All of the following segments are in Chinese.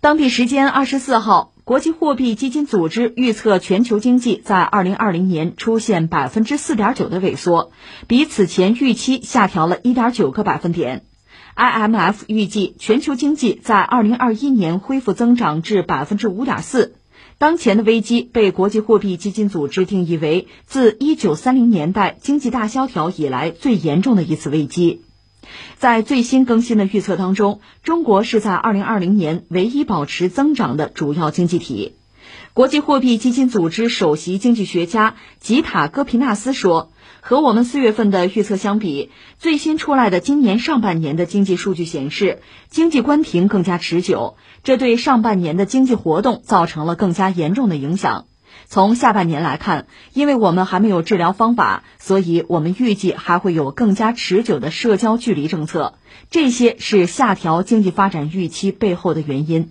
当地时间二十四号，国际货币基金组织预测全球经济在二零二零年出现百分之四点九的萎缩，比此前预期下调了一点九个百分点。IMF 预计全球经济在二零二一年恢复增长至百分之五点四。当前的危机被国际货币基金组织定义为自一九三零年代经济大萧条以来最严重的一次危机。在最新更新的预测当中，中国是在2020年唯一保持增长的主要经济体。国际货币基金组织首席经济学家吉塔戈皮纳斯说：“和我们四月份的预测相比，最新出来的今年上半年的经济数据显示，经济关停更加持久，这对上半年的经济活动造成了更加严重的影响。”从下半年来看，因为我们还没有治疗方法，所以我们预计还会有更加持久的社交距离政策。这些是下调经济发展预期背后的原因。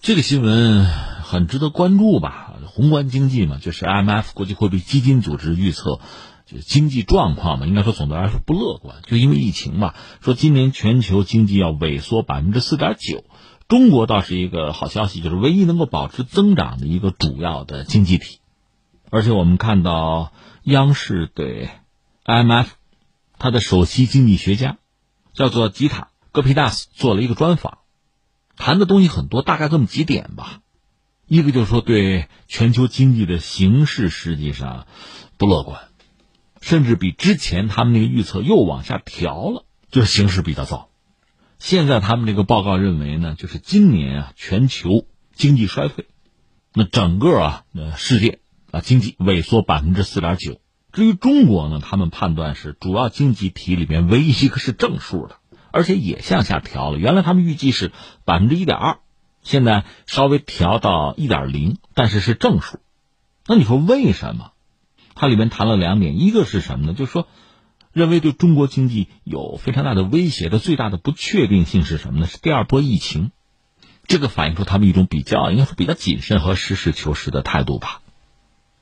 这个新闻很值得关注吧？宏观经济嘛，就是 IMF 国际货币基金组织预测，就经济状况嘛，应该说总的来说不乐观，就因为疫情嘛，说今年全球经济要萎缩百分之四点九。中国倒是一个好消息，就是唯一能够保持增长的一个主要的经济体，而且我们看到央视对 IMF 他的首席经济学家叫做吉塔戈皮纳斯做了一个专访，谈的东西很多，大概这么几点吧。一个就是说，对全球经济的形势实际上不乐观，甚至比之前他们那个预测又往下调了，就是形势比较糟。现在他们这个报告认为呢，就是今年啊，全球经济衰退，那整个啊，呃，世界啊，经济萎缩百分之四点九。至于中国呢，他们判断是主要经济体里面唯一一个是正数的，而且也向下调了。原来他们预计是百分之一点二，现在稍微调到一点零，但是是正数。那你说为什么？它里面谈了两点，一个是什么呢？就是说。认为对中国经济有非常大的威胁的最大的不确定性是什么呢？是第二波疫情，这个反映出他们一种比较应该说比较谨慎和实事求是的态度吧。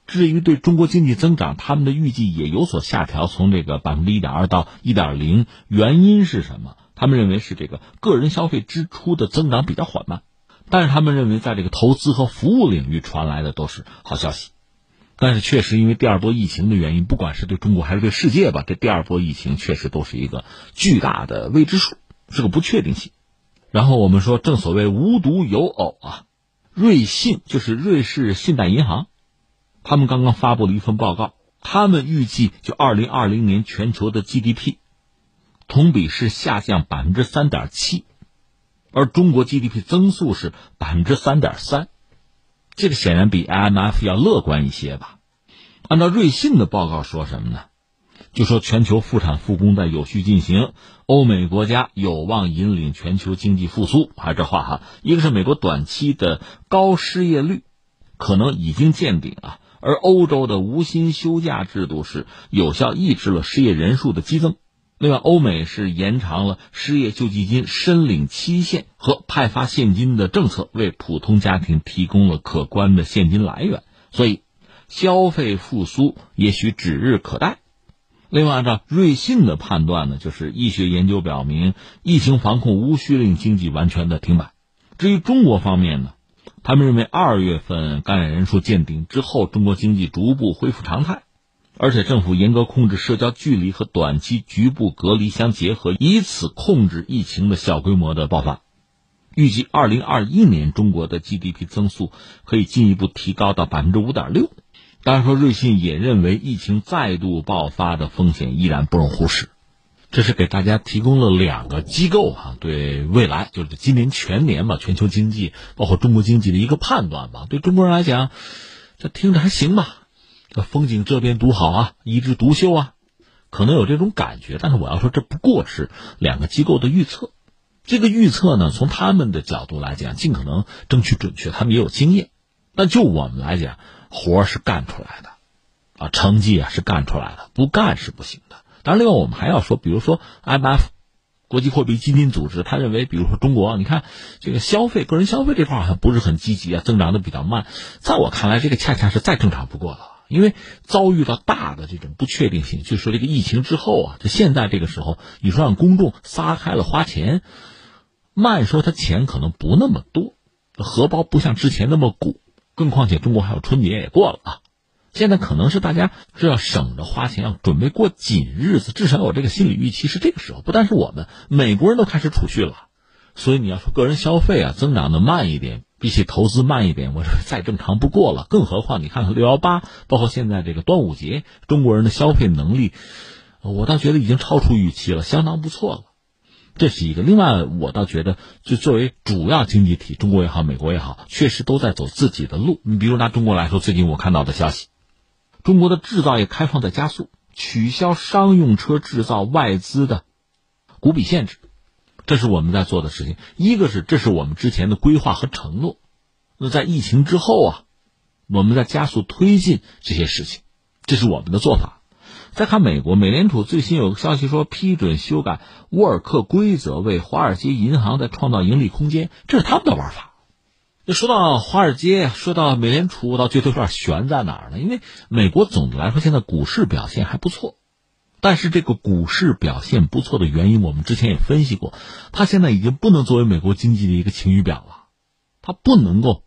至于对中国经济增长，他们的预计也有所下调，从这个百分之一点二到一点零，原因是什么？他们认为是这个个人消费支出的增长比较缓慢，但是他们认为在这个投资和服务领域传来的都是好消息。但是确实，因为第二波疫情的原因，不管是对中国还是对世界吧，这第二波疫情确实都是一个巨大的未知数，是个不确定性。然后我们说，正所谓无独有偶啊，瑞信就是瑞士信贷银行，他们刚刚发布了一份报告，他们预计就二零二零年全球的 GDP 同比是下降百分之三点七，而中国 GDP 增速是百分之三点三。这个显然比 IMF 要乐观一些吧？按照瑞信的报告说什么呢？就说全球复产复工在有序进行，欧美国家有望引领全球经济复苏。还是这话哈，一个是美国短期的高失业率可能已经见顶啊，而欧洲的无薪休假制度是有效抑制了失业人数的激增。另外，欧美是延长了失业救济金申领期限和派发现金的政策，为普通家庭提供了可观的现金来源，所以消费复苏也许指日可待。另外，按照瑞信的判断呢，就是医学研究表明，疫情防控无需令经济完全的停摆。至于中国方面呢，他们认为二月份感染人数见顶之后，中国经济逐步恢复常态。而且政府严格控制社交距离和短期局部隔离相结合，以此控制疫情的小规模的爆发。预计二零二一年中国的 GDP 增速可以进一步提高到百分之五点六。当然说，瑞信也认为疫情再度爆发的风险依然不容忽视。这是给大家提供了两个机构哈对未来就是今年全年吧全球经济包括中国经济的一个判断吧。对中国人来讲，这听着还行吧。这风景这边独好啊，一枝独秀啊，可能有这种感觉。但是我要说，这不过是两个机构的预测。这个预测呢，从他们的角度来讲，尽可能争取准确，他们也有经验。但就我们来讲，活是干出来的，啊，成绩啊是干出来的，不干是不行的。当然，另外我们还要说，比如说 IMF 国际货币基金组织，他认为，比如说中国，你看这个消费，个人消费这块好像不是很积极啊，增长的比较慢。在我看来，这个恰恰是再正常不过了。因为遭遇到大的这种不确定性，就说这个疫情之后啊，就现在这个时候，你说让公众撒开了花钱，慢说他钱可能不那么多，荷包不像之前那么鼓，更况且中国还有春节也过了啊。现在可能是大家是要省着花钱，要准备过紧日子，至少有这个心理预期是这个时候。不但是我们，美国人都开始储蓄了，所以你要说个人消费啊增长的慢一点，比起投资慢一点，我说再正常不过了。更何况你看看六幺八，包括现在这个端午节，中国人的消费能力，我倒觉得已经超出预期了，相当不错了。这是一个。另外，我倒觉得，就作为主要经济体，中国也好，美国也好，确实都在走自己的路。你比如拿中国来说，最近我看到的消息。中国的制造业开放在加速，取消商用车制造外资的股比限制，这是我们在做的事情。一个是这是我们之前的规划和承诺，那在疫情之后啊，我们在加速推进这些事情，这是我们的做法。再看美国，美联储最新有个消息说批准修改沃尔克规则，为华尔街银行在创造盈利空间，这是他们的玩法。那说到华尔街，说到美联储，我倒觉得有点悬在哪儿呢？因为美国总的来说现在股市表现还不错，但是这个股市表现不错的原因，我们之前也分析过，它现在已经不能作为美国经济的一个晴雨表了，它不能够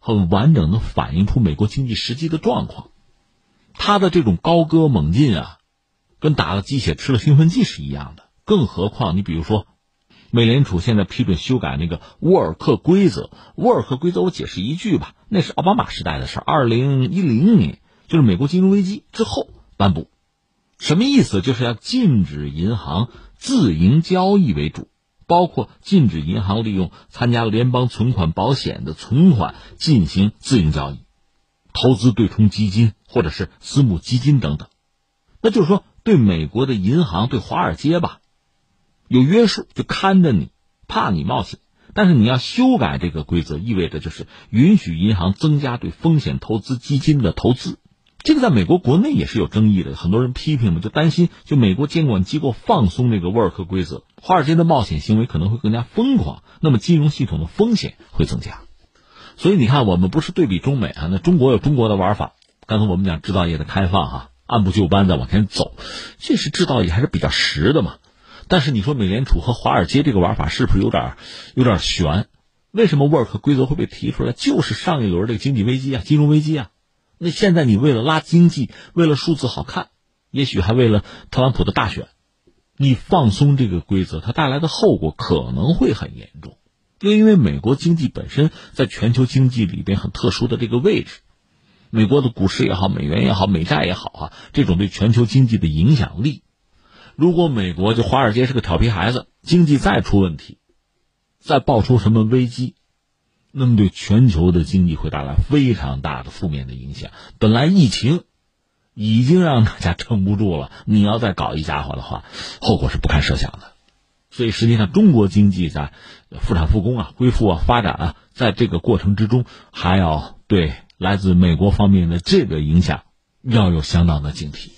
很完整的反映出美国经济实际的状况，它的这种高歌猛进啊，跟打了鸡血吃了兴奋剂是一样的。更何况你比如说。美联储现在批准修改那个沃尔克规则。沃尔克规则，我解释一句吧，那是奥巴马时代的事儿，二零一零年，就是美国金融危机之后颁布。什么意思？就是要禁止银行自营交易为主，包括禁止银行利用参加联邦存款保险的存款进行自营交易、投资对冲基金或者是私募基金等等。那就是说，对美国的银行，对华尔街吧。有约束，就看着你，怕你冒险。但是你要修改这个规则，意味着就是允许银行增加对风险投资基金的投资。这个在美国国内也是有争议的，很多人批评嘛，就担心就美国监管机构放松这个沃尔克规则，华尔街的冒险行为可能会更加疯狂，那么金融系统的风险会增加。所以你看，我们不是对比中美啊，那中国有中国的玩法。刚才我们讲制造业的开放啊，按部就班的往前走，这是制造业还是比较实的嘛。但是你说美联储和华尔街这个玩法是不是有点有点悬？为什么沃尔克规则会被提出来？就是上一轮这个经济危机啊，金融危机啊。那现在你为了拉经济，为了数字好看，也许还为了特朗普的大选，你放松这个规则，它带来的后果可能会很严重。又因为美国经济本身在全球经济里边很特殊的这个位置，美国的股市也好，美元也好，美债也好啊，这种对全球经济的影响力。如果美国就华尔街是个调皮孩子，经济再出问题，再爆出什么危机，那么对全球的经济会带来非常大的负面的影响。本来疫情已经让大家撑不住了，你要再搞一家伙的话，后果是不堪设想的。所以实际上，中国经济在复产复工啊、恢复啊、发展啊，在这个过程之中，还要对来自美国方面的这个影响要有相当的警惕。